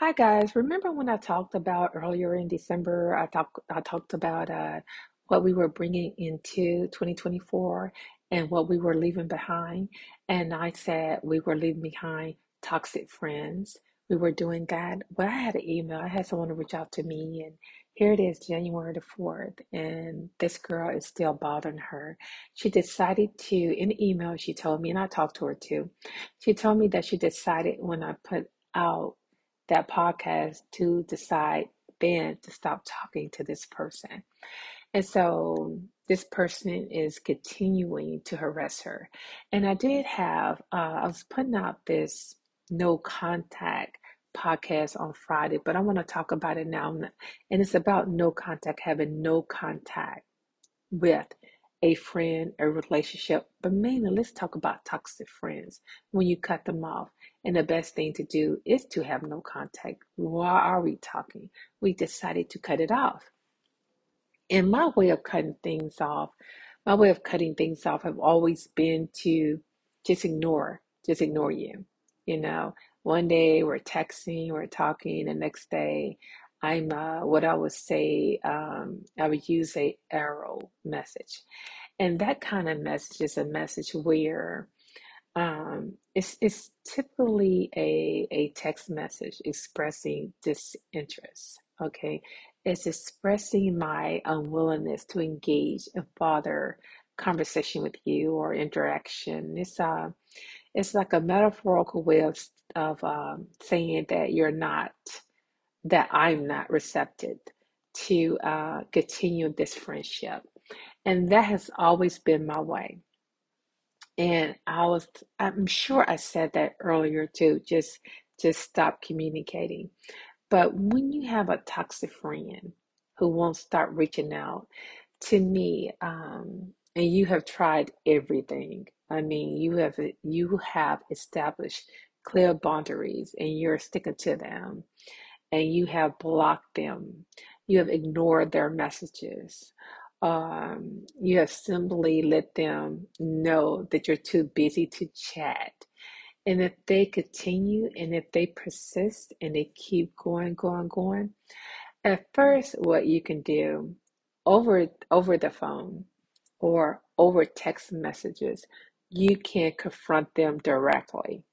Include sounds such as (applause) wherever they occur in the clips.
Hi guys, remember when I talked about earlier in December, I talked I talked about uh, what we were bringing into 2024 and what we were leaving behind. And I said we were leaving behind toxic friends. We were doing that. Well, I had an email. I had someone reach out to me, and here it is, January the 4th, and this girl is still bothering her. She decided to, in the email, she told me, and I talked to her too. She told me that she decided when I put out that podcast to decide then to stop talking to this person. And so this person is continuing to harass her. And I did have, uh, I was putting out this no contact podcast on Friday, but I want to talk about it now. And it's about no contact, having no contact with a friend, a relationship, but mainly let's talk about toxic friends when you cut them off. And the best thing to do is to have no contact. Why are we talking? We decided to cut it off. And my way of cutting things off, my way of cutting things off have always been to just ignore, just ignore you. You know, one day we're texting, we're talking, the next day I'm uh, what I would say um, I would use a error message, and that kind of message is a message where um, it's it's typically a a text message expressing disinterest. Okay, it's expressing my unwillingness to engage in further conversation with you or interaction. It's uh it's like a metaphorical way of of um, saying that you're not that I'm not receptive to uh, continue this friendship. And that has always been my way. And I was, I'm sure I said that earlier too, just, just stop communicating. But when you have a toxic friend who won't start reaching out to me, um, and you have tried everything, I mean, you have, you have established clear boundaries and you're sticking to them and you have blocked them, you have ignored their messages, um, you have simply let them know that you're too busy to chat. And if they continue and if they persist and they keep going, going, going, at first, what you can do over over the phone or over text messages, you can confront them directly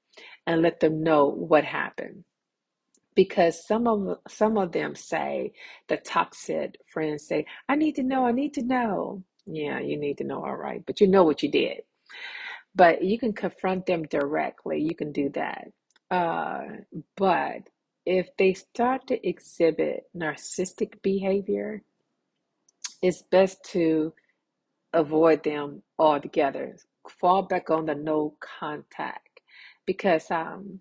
and let them know what happened because some of some of them say the toxic friends say i need to know i need to know. Yeah you need to know all right but you know what you did. But you can confront them directly you can do that. Uh, but if they start to exhibit narcissistic behavior it's best to avoid them altogether. Fall back on the no contact because um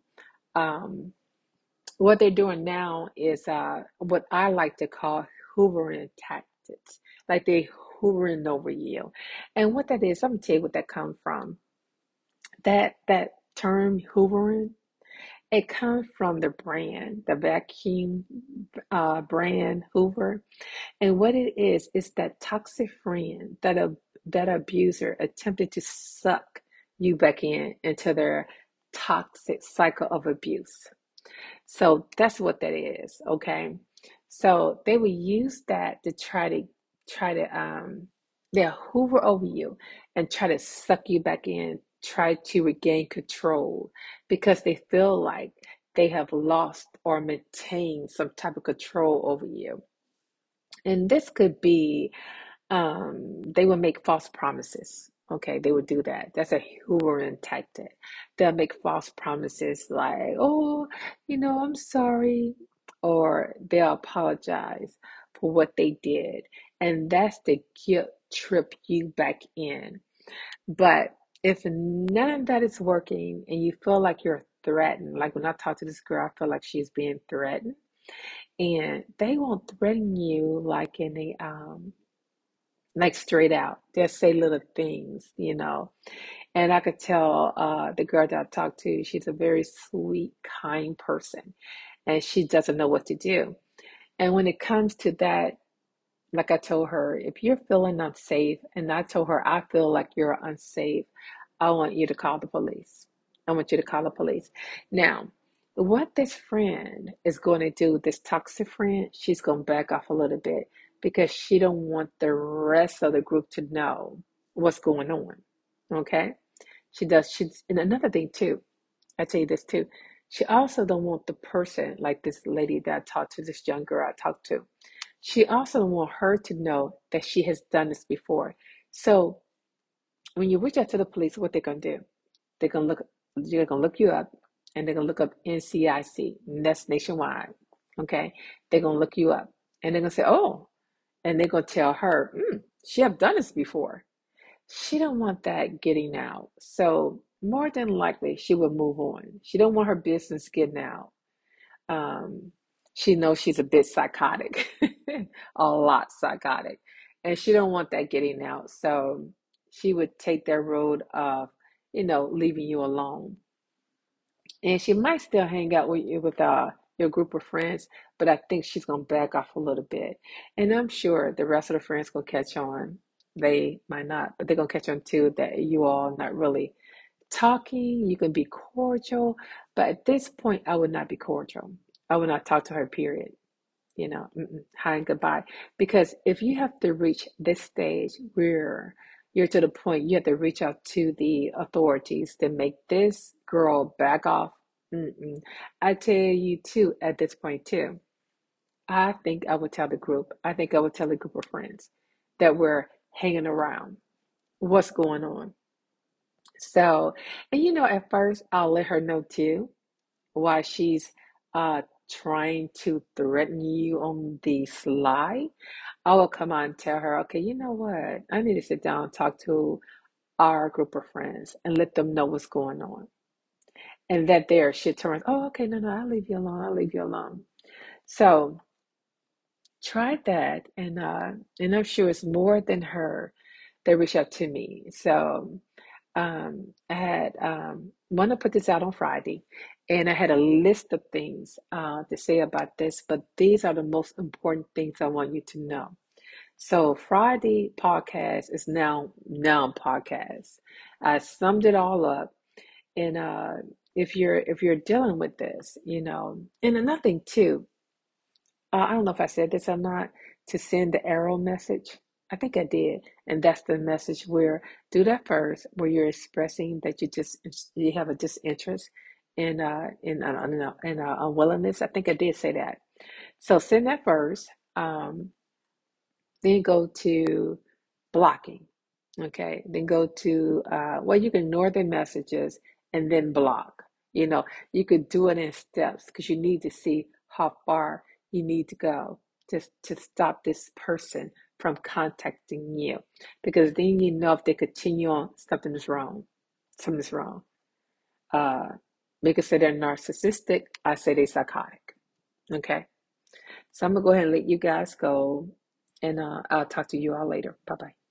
um what they're doing now is uh, what I like to call hoovering tactics. Like they hoovering over you. And what that is, I'm gonna tell you what that comes from. That that term hoovering, it comes from the brand, the vacuum uh, brand Hoover. And what it is, is that toxic friend, that a that abuser attempted to suck you back in into their toxic cycle of abuse. So that's what that is, okay? So they will use that to try to try to um they'll hoover over you and try to suck you back in, try to regain control because they feel like they have lost or maintained some type of control over you. And this could be um, they will make false promises. Okay, they would do that. That's a hoovering tactic. They'll make false promises like, oh, you know, I'm sorry. Or they'll apologize for what they did. And that's the guilt trip you back in. But if none of that is working and you feel like you're threatened, like when I talk to this girl, I feel like she's being threatened. And they won't threaten you like in a um like straight out. They'll say little things, you know. And I could tell uh, the girl that I talked to, she's a very sweet, kind person, and she doesn't know what to do. And when it comes to that, like I told her, if you're feeling unsafe, and I told her, I feel like you're unsafe, I want you to call the police. I want you to call the police. Now, what this friend is going to do, this toxic friend, she's going to back off a little bit because she don't want the rest of the group to know what's going on. Okay? She does. She's and another thing too. I tell you this too. She also don't want the person like this lady that I talked to, this young girl I talked to. She also don't want her to know that she has done this before. So when you reach out to the police, what they're gonna do? They're gonna look. They're gonna look you up, and they're gonna look up NCIC. And that's nationwide. Okay, they're gonna look you up, and they're gonna say, "Oh," and they're gonna tell her, mm, "She have done this before." She don't want that getting out. So more than likely, she will move on. She don't want her business getting out. Um, she knows she's a bit psychotic, (laughs) a lot psychotic, and she don't want that getting out. So she would take that road of, you know, leaving you alone. And she might still hang out with you with uh, your group of friends, but I think she's gonna back off a little bit. And I'm sure the rest of the friends gonna catch on. They might not, but they're gonna catch on too that you all not really talking. You can be cordial, but at this point, I would not be cordial. I would not talk to her. Period you know, hi and goodbye. Because if you have to reach this stage where you're to the point you have to reach out to the authorities to make this girl back off, mm-mm. I tell you too, at this point too, I think I would tell the group, I think I would tell a group of friends that we're hanging around. What's going on? So, and you know, at first I'll let her know too why she's uh trying to threaten you on the sly, I will come on and tell her, okay, you know what? I need to sit down and talk to our group of friends and let them know what's going on. And that there she turns, oh, okay, no, no, I'll leave you alone. I'll leave you alone. So try that. And uh, and I'm sure it's more than her that reach out to me. So um, I had um, want to put this out on Friday, and I had a list of things uh, to say about this, but these are the most important things I want you to know. So Friday podcast is now now podcast. I summed it all up, and uh, if you're if you're dealing with this, you know, and another thing too, uh, I don't know if I said this or not, to send the error message. I think I did, and that's the message where do that first, where you're expressing that you just you have a disinterest in uh in uh, in, uh, in uh, unwillingness. I think I did say that. So send that first. Um, then go to blocking. Okay. Then go to uh, well, you can ignore the messages and then block. You know, you could do it in steps because you need to see how far you need to go to to stop this person from contacting you because then you know if they continue on something is wrong something is wrong. Uh make it say they're narcissistic i say they're psychotic okay? So i'm gonna go ahead and let you guys go and uh, i'll talk to you all later. Bye bye